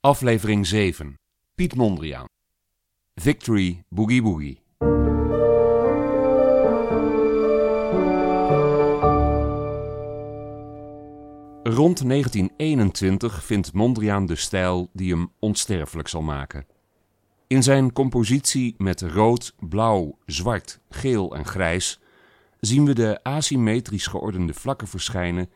Aflevering 7. Piet Mondriaan. Victory Boogie Boogie. Rond 1921 vindt Mondriaan de stijl die hem onsterfelijk zal maken. In zijn compositie met rood, blauw, zwart, geel en grijs zien we de asymmetrisch geordende vlakken verschijnen,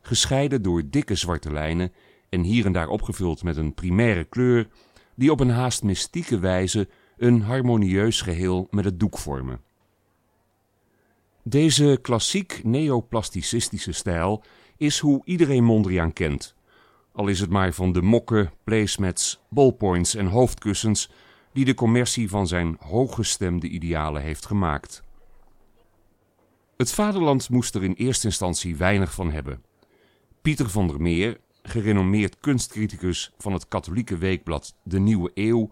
gescheiden door dikke zwarte lijnen en hier en daar opgevuld met een primaire kleur, die op een haast mystieke wijze een harmonieus geheel met het doek vormen. Deze klassiek neoplasticistische stijl is hoe iedereen Mondriaan kent, al is het maar van de mokken, placemats, ballpoints en hoofdkussens die de commercie van zijn hooggestemde idealen heeft gemaakt. Het vaderland moest er in eerste instantie weinig van hebben. Pieter van der Meer, gerenommeerd kunstcriticus van het katholieke weekblad De Nieuwe Eeuw,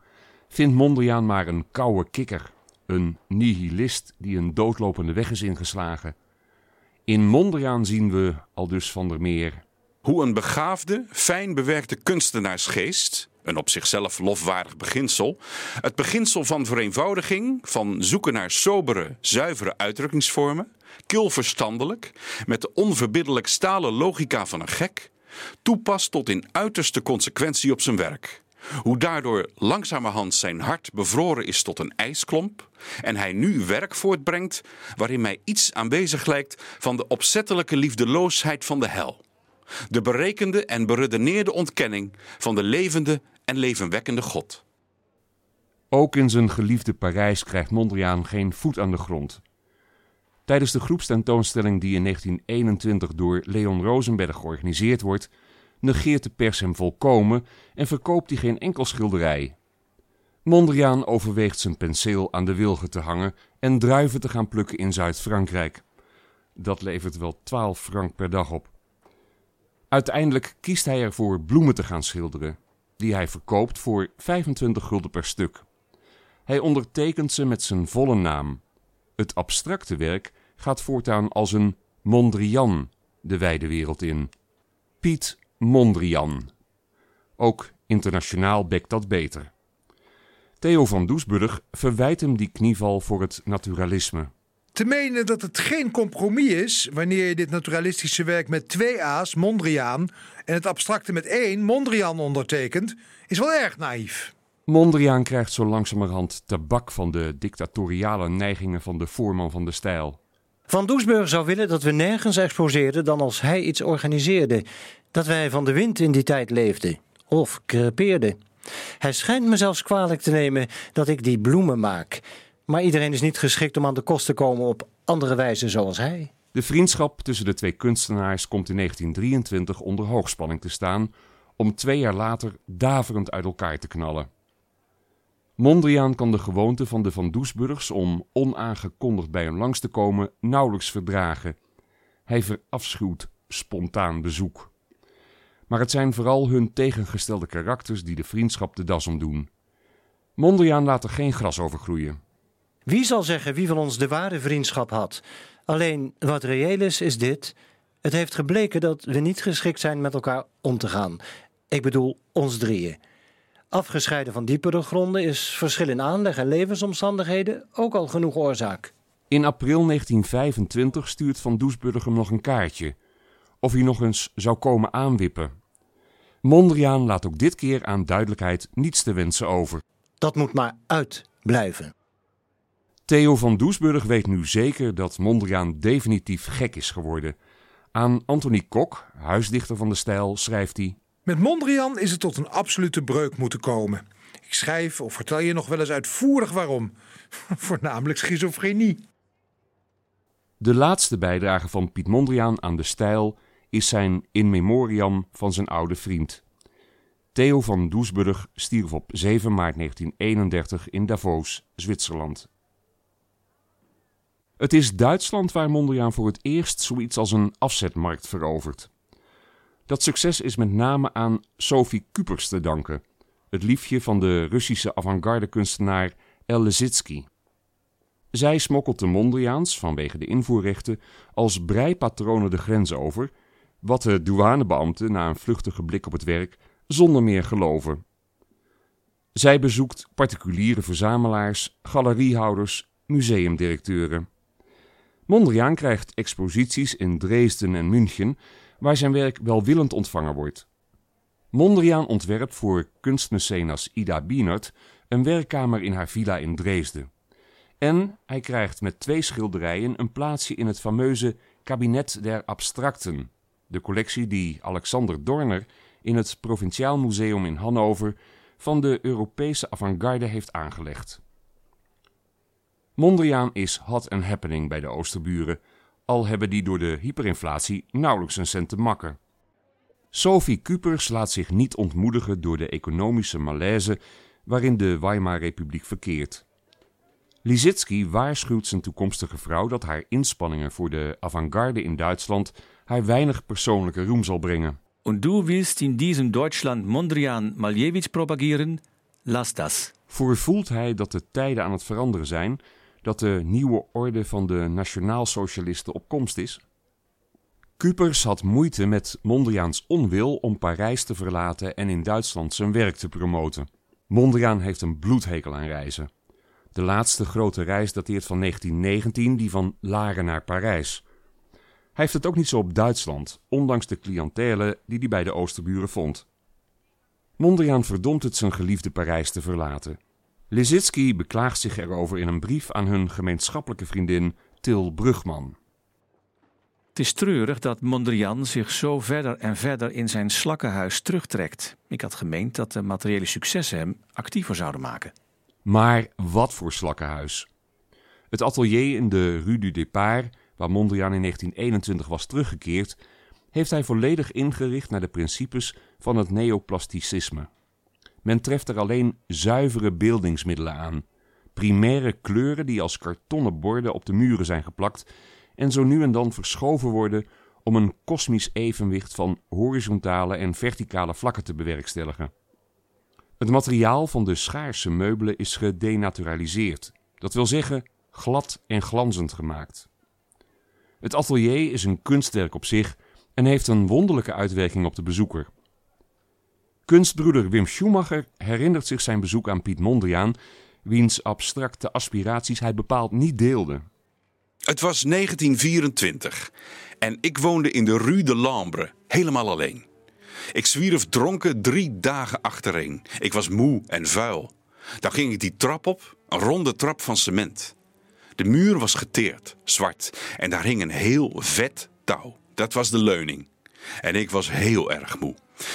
vindt Mondriaan maar een koude kikker, een nihilist die een doodlopende weg is ingeslagen. In Mondriaan zien we, al dus van der Meer, hoe een begaafde, fijn bewerkte kunstenaarsgeest, een op zichzelf lofwaardig beginsel, het beginsel van vereenvoudiging, van zoeken naar sobere, zuivere uitdrukkingsvormen, kil verstandelijk, met de onverbiddelijk stalen logica van een gek, toepast tot in uiterste consequentie op zijn werk. Hoe daardoor langzamerhand zijn hart bevroren is tot een ijsklomp en hij nu werk voortbrengt waarin mij iets aanwezig lijkt van de opzettelijke liefdeloosheid van de hel. De berekende en beredeneerde ontkenning van de levende en levenwekkende God. Ook in zijn geliefde Parijs krijgt Mondriaan geen voet aan de grond. Tijdens de groepstentoonstelling die in 1921 door Leon Rosenberg georganiseerd wordt, negeert de pers hem volkomen en verkoopt hij geen enkel schilderij. Mondriaan overweegt zijn penseel aan de wilgen te hangen en druiven te gaan plukken in Zuid-Frankrijk. Dat levert wel 12 frank per dag op. Uiteindelijk kiest hij ervoor bloemen te gaan schilderen, die hij verkoopt voor 25 gulden per stuk. Hij ondertekent ze met zijn volle naam. Het abstracte werk gaat voortaan als een Mondrian de wijde wereld in. Piet Mondrian. Ook internationaal bekt dat beter. Theo van Doesburg verwijt hem die knieval voor het naturalisme. Te menen dat het geen compromis is wanneer je dit naturalistische werk met twee A's, Mondriaan, en het abstracte met één, Mondrian, ondertekent, is wel erg naïef. Mondriaan krijgt zo langzamerhand tabak van de dictatoriale neigingen van de voorman van de stijl. Van Doesburg zou willen dat we nergens exposeerden dan als hij iets organiseerde. Dat wij van de wind in die tijd leefden. Of crepeerden. Hij schijnt me zelfs kwalijk te nemen dat ik die bloemen maak. Maar iedereen is niet geschikt om aan de kost te komen op andere wijze zoals hij. De vriendschap tussen de twee kunstenaars komt in 1923 onder hoogspanning te staan, om twee jaar later daverend uit elkaar te knallen. Mondriaan kan de gewoonte van de Van Doesburgs om onaangekondigd bij hem langs te komen nauwelijks verdragen. Hij verafschuwt spontaan bezoek. Maar het zijn vooral hun tegengestelde karakters die de vriendschap de das omdoen. Mondriaan laat er geen gras over groeien. Wie zal zeggen wie van ons de ware vriendschap had? Alleen wat reëel is, is dit. Het heeft gebleken dat we niet geschikt zijn met elkaar om te gaan. Ik bedoel, ons drieën. Afgescheiden van diepere gronden is verschil in aanleg en levensomstandigheden ook al genoeg oorzaak. In april 1925 stuurt Van Doesburg hem nog een kaartje. Of hij nog eens zou komen aanwippen. Mondriaan laat ook dit keer aan duidelijkheid niets te wensen over. Dat moet maar uitblijven. Theo van Doesburg weet nu zeker dat Mondriaan definitief gek is geworden. Aan Anthony Kok, huisdichter van de stijl, schrijft hij... Met Mondrian is het tot een absolute breuk moeten komen. Ik schrijf of vertel je nog wel eens uitvoerig waarom. Voornamelijk schizofrenie. De laatste bijdrage van Piet Mondriaan aan de stijl is zijn in memoriam van zijn oude vriend. Theo van Doesburg stierf op 7 maart 1931 in Davos, Zwitserland. Het is Duitsland waar Mondriaan voor het eerst zoiets als een afzetmarkt verovert. Dat succes is met name aan Sophie Kupers te danken, het liefje van de Russische avant-garde kunstenaar El Lezitsky. Zij smokkelt de Mondriaans, vanwege de invoerrechten, als breipatronen de grens over, wat de douanebeambten na een vluchtige blik op het werk zonder meer geloven. Zij bezoekt particuliere verzamelaars, galeriehouders, museumdirecteuren. Mondriaan krijgt exposities in Dresden en München, waar zijn werk welwillend ontvangen wordt. Mondriaan ontwerpt voor kunstmecenas Ida Bienert een werkkamer in haar villa in Dresden. En hij krijgt met twee schilderijen een plaatsje in het fameuze Kabinet der Abstracten, de collectie die Alexander Dorner in het Provinciaal Museum in Hannover van de Europese avant-garde heeft aangelegd. Mondriaan is hot and happening bij de Oosterburen, al hebben die door de hyperinflatie nauwelijks een cent te makken. Sophie Kupers laat zich niet ontmoedigen door de economische malaise waarin de Weimar-republiek verkeert. Lisitsky waarschuwt zijn toekomstige vrouw dat haar inspanningen voor de avant-garde in Duitsland haar weinig persoonlijke roem zal brengen. Und du willst in diesem Deutschland Mondrian Malevich propagieren? Lass das. Voorvoelt hij dat de tijden aan het veranderen zijn, dat de nieuwe orde van de nationaalsocialisten op komst is? Kupers had moeite met Mondriaans onwil om Parijs te verlaten en in Duitsland zijn werk te promoten. Mondriaan heeft een bloedhekel aan reizen. De laatste grote reis dateert van 1919, die van Laren naar Parijs. Hij heeft het ook niet zo op Duitsland, ondanks de cliëntele die hij bij de Oosterburen vond. Mondriaan verdomt het zijn geliefde Parijs te verlaten. Lisitsky beklaagt zich erover in een brief aan hun gemeenschappelijke vriendin Til Brugman. Het is treurig dat Mondrian zich zo verder en verder in zijn slakkenhuis terugtrekt. Ik had gemeend dat de materiële successen hem actiever zouden maken. Maar wat voor slakkenhuis? Het atelier in de Rue du Départ, waar Mondriaan in 1921 was teruggekeerd, heeft hij volledig ingericht naar de principes van het neoplasticisme. Men treft er alleen zuivere beeldingsmiddelen aan, primaire kleuren die als kartonnen borden op de muren zijn geplakt en zo nu en dan verschoven worden om een kosmisch evenwicht van horizontale en verticale vlakken te bewerkstelligen. Het materiaal van de schaarse meubelen is gedenaturaliseerd, dat wil zeggen glad en glanzend gemaakt. Het atelier is een kunstwerk op zich en heeft een wonderlijke uitwerking op de bezoeker. Kunstbroeder Wim Schumacher herinnert zich zijn bezoek aan Piet Mondriaan, wiens abstracte aspiraties hij bepaald niet deelde. Het was 1924 en ik woonde in de Rue de Lambre, helemaal alleen. Ik zwierf dronken drie dagen achtereen. Ik was moe en vuil. Dan ging ik die trap op, een ronde trap van cement. De muur was geteerd, zwart, en daar hing een heel vet touw. Dat was de leuning. En ik was heel erg moe.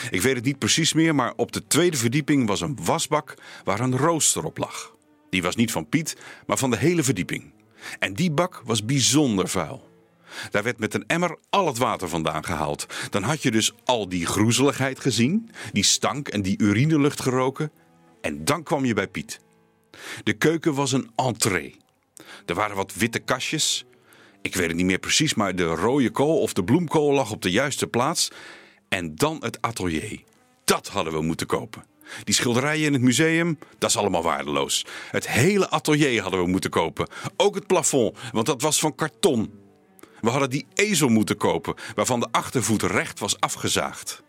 Ik weet het niet precies meer, maar op de tweede verdieping was een wasbak waar een rooster op lag. Die was niet van Piet, maar van de hele verdieping. En die bak was bijzonder vuil. Daar werd met een emmer al het water vandaan gehaald. Dan had je dus al die groezeligheid gezien, die stank en die urinelucht geroken. En dan kwam je bij Piet. De keuken was een entree. Er waren wat witte kastjes. Ik weet het niet meer precies, maar de rode kool of de bloemkool lag op de juiste plaats. En dan het atelier. Dat hadden we moeten kopen. Die schilderijen in het museum, dat is allemaal waardeloos. Het hele atelier hadden we moeten kopen. Ook het plafond, want dat was van karton. We hadden die ezel moeten kopen, waarvan de achtervoet recht was afgezaagd.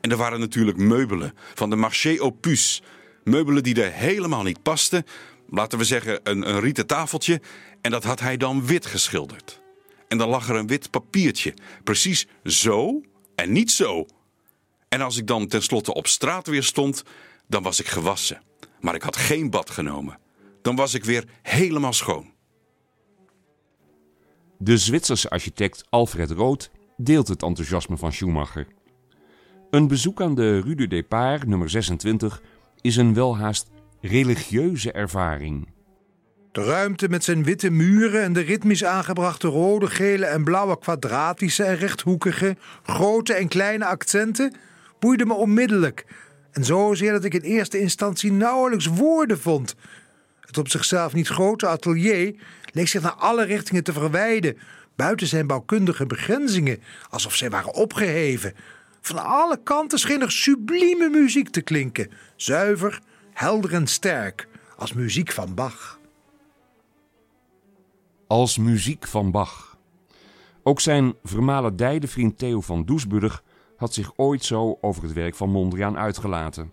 En er waren natuurlijk meubelen van de marché opus. Meubelen die er helemaal niet pasten. Laten we zeggen een, een rieten tafeltje. En dat had hij dan wit geschilderd. En dan lag er een wit papiertje. Precies zo en niet zo. En als ik dan tenslotte op straat weer stond, dan was ik gewassen. Maar ik had geen bad genomen. Dan was ik weer helemaal schoon. De Zwitserse architect Alfred Roth deelt het enthousiasme van Schumacher. Een bezoek aan de Rue du Départ, nummer 26, is een welhaast religieuze ervaring. De ruimte met zijn witte muren en de ritmisch aangebrachte rode, gele en blauwe kwadratische en rechthoekige, grote en kleine accenten boeide me onmiddellijk. En zozeer dat ik in eerste instantie nauwelijks woorden vond. Het op zichzelf niet grote atelier leek zich naar alle richtingen te verwijden, buiten zijn bouwkundige begrenzingen, alsof zij waren opgeheven. Van alle kanten scheen er sublieme muziek te klinken, zuiver, helder en sterk, als muziek van Bach als muziek van Bach. Ook zijn vermalen vriend Theo van Doesburg had zich ooit zo over het werk van Mondriaan uitgelaten.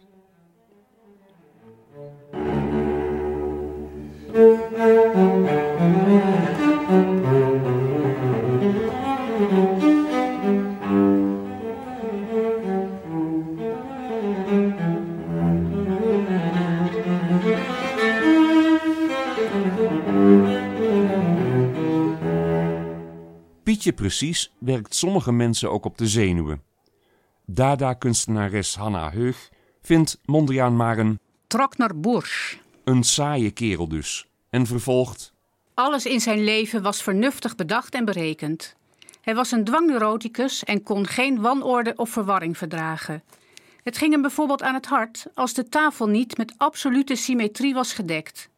Precies werkt sommige mensen ook op de zenuwen. Dada-kunstenares Hanna Heug vindt Mondriaan maar een, Trok Boers. een saaie kerel dus. En vervolgt, Alles in zijn leven was vernuftig bedacht en berekend. Hij was een dwangneuroticus en kon geen wanorde of verwarring verdragen. Het ging hem bijvoorbeeld aan het hart als de tafel niet met absolute symmetrie was gedekt.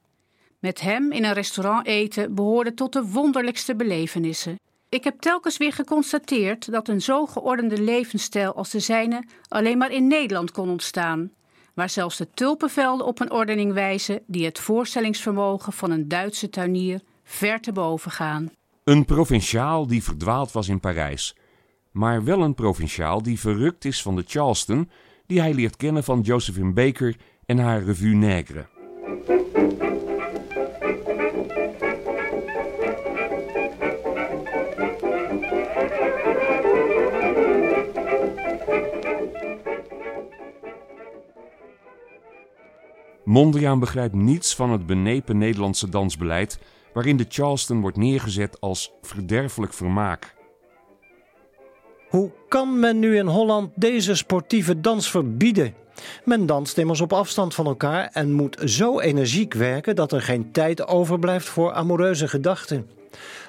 Met hem in een restaurant eten behoorde tot de wonderlijkste belevenissen. Ik heb telkens weer geconstateerd dat een zo geordende levensstijl als de zijne alleen maar in Nederland kon ontstaan, waar zelfs de tulpenvelden op een ordening wijzen die het voorstellingsvermogen van een Duitse tuinier ver te boven gaan. een provinciaal die verdwaald was in Parijs. Maar wel een provinciaal die verrukt is van de Charleston, die hij leert kennen van Josephine Baker en haar revue Nègre. Mondriaan begrijpt niets van het benepen Nederlandse dansbeleid, waarin de Charleston wordt neergezet als verderfelijk vermaak. Hoe kan men nu in Holland deze sportieve dans verbieden? Men danst immers op afstand van elkaar en moet zo energiek werken dat er geen tijd overblijft voor amoureuze gedachten.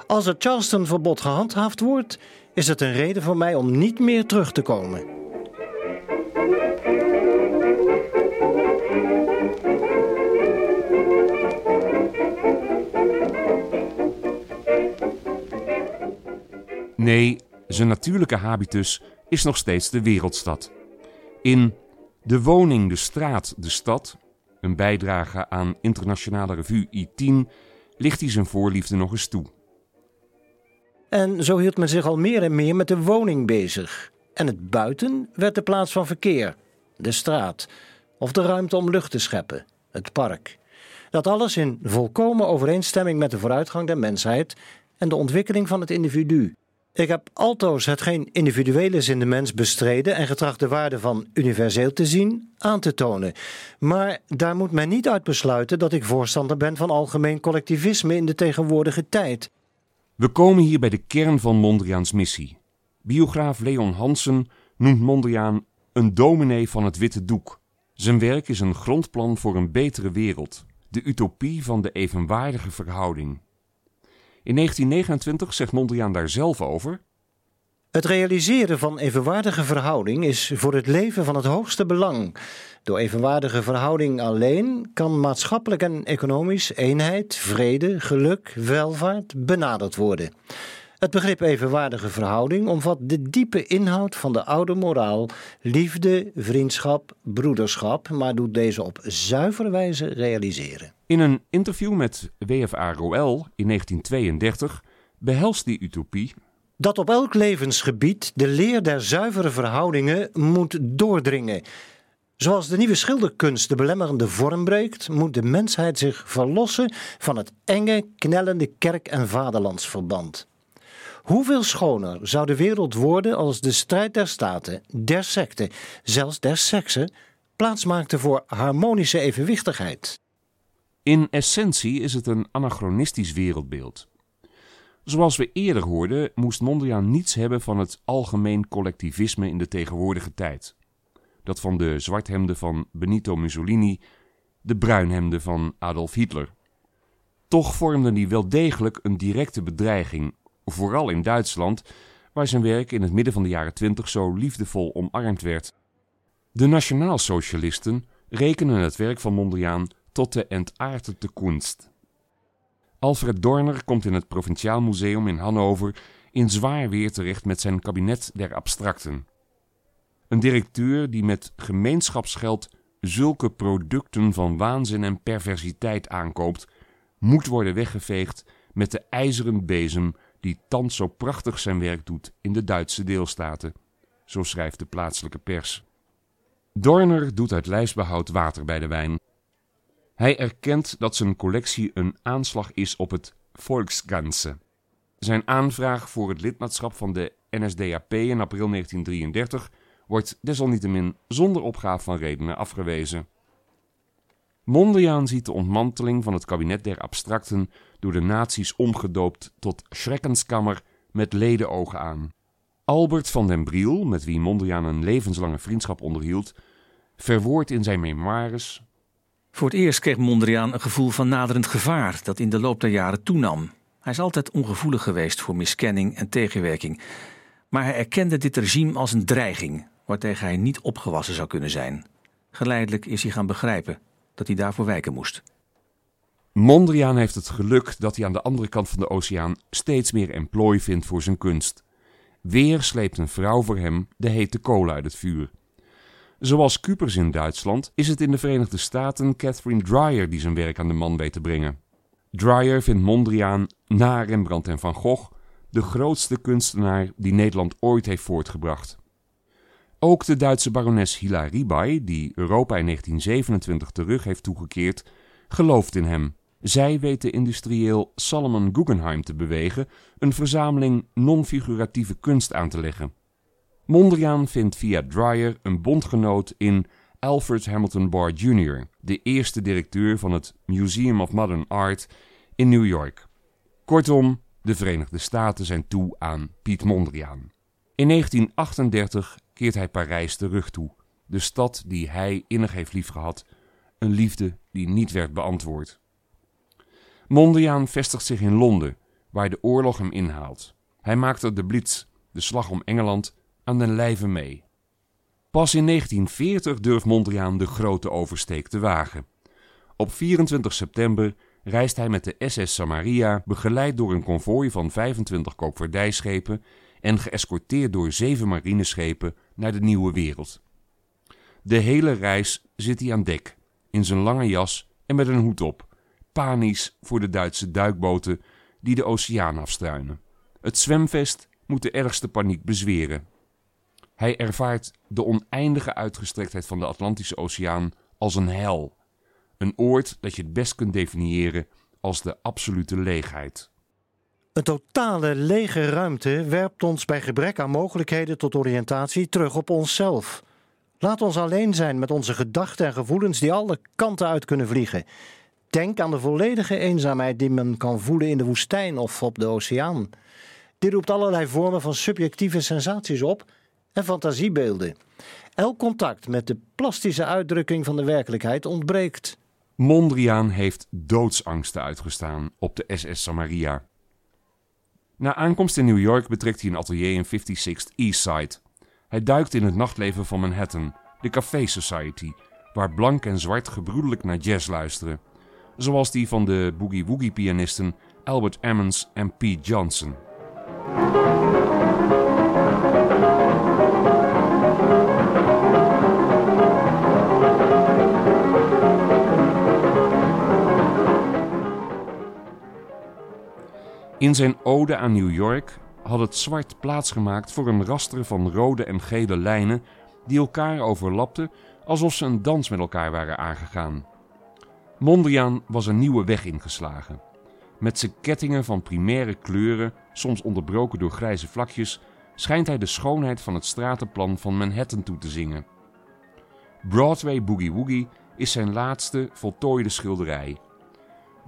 Als het Charleston-verbod gehandhaafd wordt, is het een reden voor mij om niet meer terug te komen. Nee, zijn natuurlijke habitus is nog steeds de wereldstad. In De Woning, de Straat, de Stad, een bijdrage aan internationale revue I10, ligt hij zijn voorliefde nog eens toe. En zo hield men zich al meer en meer met de woning bezig. En het buiten werd de plaats van verkeer, de straat, of de ruimte om lucht te scheppen, het park. Dat alles in volkomen overeenstemming met de vooruitgang der mensheid en de ontwikkeling van het individu. Ik heb altoos hetgeen individueel is in de mens bestreden en getracht de waarde van universeel te zien aan te tonen. Maar daar moet men niet uit besluiten dat ik voorstander ben van algemeen collectivisme in de tegenwoordige tijd. We komen hier bij de kern van Mondriaans missie. Biograaf Leon Hansen noemt Mondriaan een dominee van het witte doek. Zijn werk is een grondplan voor een betere wereld, de utopie van de evenwaardige verhouding. In 1929 zegt Mondriaan daar zelf over: Het realiseren van evenwaardige verhouding is voor het leven van het hoogste belang. Door evenwaardige verhouding alleen kan maatschappelijk en economisch eenheid, vrede, geluk, welvaart benaderd worden. Het begrip evenwaardige verhouding omvat de diepe inhoud van de oude moraal, liefde, vriendschap, broederschap, maar doet deze op zuivere wijze realiseren. In een interview met WFA Roel in 1932 behelst die utopie Dat op elk levensgebied de leer der zuivere verhoudingen moet doordringen. Zoals de nieuwe schilderkunst de belemmerende vorm breekt, moet de mensheid zich verlossen van het enge, knellende kerk- en vaderlandsverband. Hoeveel schoner zou de wereld worden als de strijd der staten, der secten, zelfs der seksen, plaats maakte voor harmonische evenwichtigheid? In essentie is het een anachronistisch wereldbeeld. Zoals we eerder hoorden, moest Mondriaan niets hebben van het algemeen collectivisme in de tegenwoordige tijd. Dat van de zwarthemden van Benito Mussolini, de bruinhemden van Adolf Hitler. Toch vormde hij wel degelijk een directe bedreiging, vooral in Duitsland, waar zijn werk in het midden van de jaren twintig zo liefdevol omarmd werd. De nationaalsocialisten rekenen het werk van Mondriaan tot de entaardete kunst. Alfred Dorner komt in het Provinciaal Museum in Hannover in zwaar weer terecht met zijn kabinet der abstracten. Een directeur die met gemeenschapsgeld zulke producten van waanzin en perversiteit aankoopt, moet worden weggeveegd met de ijzeren bezem die thans zo prachtig zijn werk doet in de Duitse deelstaten, zo schrijft de plaatselijke pers. Dorner doet uit lijstbehoud water bij de wijn. Hij erkent dat zijn collectie een aanslag is op het Volksganze. Zijn aanvraag voor het lidmaatschap van de NSDAP in april 1933 wordt desalniettemin zonder opgave van redenen afgewezen. Mondriaan ziet de ontmanteling van het kabinet der abstracten door de nazi's omgedoopt tot Schreckenskammer met ledenogen aan. Albert van den Briel, met wie Mondriaan een levenslange vriendschap onderhield, verwoordt in zijn memoires Voor het eerst kreeg Mondriaan een gevoel van naderend gevaar dat in de loop der jaren toenam. Hij is altijd ongevoelig geweest voor miskenning en tegenwerking. Maar hij erkende dit regime als een dreiging waartegen hij niet opgewassen zou kunnen zijn. Geleidelijk is hij gaan begrijpen dat hij daarvoor wijken moest. Mondriaan heeft het geluk dat hij aan de andere kant van de oceaan steeds meer emplooi vindt voor zijn kunst. Weer sleept een vrouw voor hem de hete kolen uit het vuur. Zoals Cupers in Duitsland is het in de Verenigde Staten Catherine Dreyer die zijn werk aan de man weet te brengen. Dreyer vindt Mondriaan na Rembrandt en Van Gogh de grootste kunstenaar die Nederland ooit heeft voortgebracht. Ook de Duitse barones Hila Ribai, die Europa in 1927 terug heeft toegekeerd, gelooft in hem. Zij weet de industrieel Salomon Guggenheim te bewegen een verzameling non-figuratieve kunst aan te leggen. Mondriaan vindt via Dreyer een bondgenoot in Alfred Hamilton Barr Jr., de eerste directeur van het Museum of Modern Art in New York. Kortom, de Verenigde Staten zijn toe aan Piet Mondriaan. In 1938 keert hij Parijs de rug toe, de stad die hij innig heeft liefgehad, een liefde die niet werd beantwoord. Mondriaan vestigt zich in Londen, waar de oorlog hem inhaalt. Hij maakt er de Blitz, de slag om Engeland, aan den lijve mee. Pas in 1940 durft Mondriaan de grote oversteek te wagen. Op 24 september reist hij met de SS Samaria, begeleid door een konvooi van 25 koopvaardijschepen en geëscorteerd door zeven marineschepen naar de nieuwe wereld. De hele reis zit hij aan dek, in zijn lange jas en met een hoed op, panisch voor de Duitse duikboten die de oceaan afstruinen. Het zwemvest moet de ergste paniek bezweren. Hij ervaart de oneindige uitgestrektheid van de Atlantische Oceaan als een hel. Een oord dat je het best kunt definiëren als de absolute leegheid. Een totale lege ruimte werpt ons bij gebrek aan mogelijkheden tot oriëntatie terug op onszelf. Laat ons alleen zijn met onze gedachten en gevoelens die alle kanten uit kunnen vliegen. Denk aan de volledige eenzaamheid die men kan voelen in de woestijn of op de oceaan. Dit roept allerlei vormen van subjectieve sensaties op en fantasiebeelden. Elk contact met de plastische uitdrukking van de werkelijkheid ontbreekt. Mondriaan heeft doodsangsten uitgestaan op de SS Samaria. Na aankomst in New York betrekt hij een atelier in 56th East Side. Hij duikt in het nachtleven van Manhattan, de Café Society, waar blank en zwart gebroedelijk naar jazz luisteren, zoals die van de boogie-woogie-pianisten Albert Ammons en Pete Johnson. In zijn ode aan New York had het zwart plaatsgemaakt voor een raster van rode en gele lijnen die elkaar overlapten alsof ze een dans met elkaar waren aangegaan. Mondriaan was een nieuwe weg ingeslagen. Met zijn kettingen van primaire kleuren, soms onderbroken door grijze vlakjes, schijnt hij de schoonheid van het stratenplan van Manhattan toe te zingen. Broadway Boogie Woogie is zijn laatste voltooide schilderij.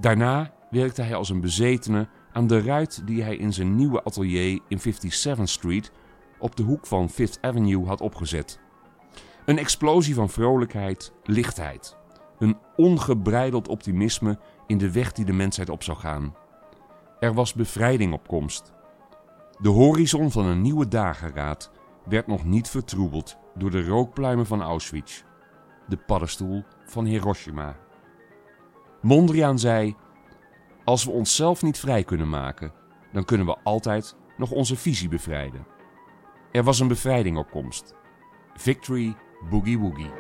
Daarna werkte hij als een bezetene aan de ruit die hij in zijn nieuwe atelier in 57th Street op de hoek van Fifth Avenue had opgezet. Een explosie van vrolijkheid, lichtheid. Een ongebreideld optimisme in de weg die de mensheid op zou gaan. Er was bevrijding op komst. De horizon van een nieuwe dageraad werd nog niet vertroebeld door de rookpluimen van Auschwitz, de paddenstoel van Hiroshima. Mondriaan zei: Als we onszelf niet vrij kunnen maken, dan kunnen we altijd nog onze visie bevrijden. Er was een bevrijding op komst. Victory Boogie Woogie.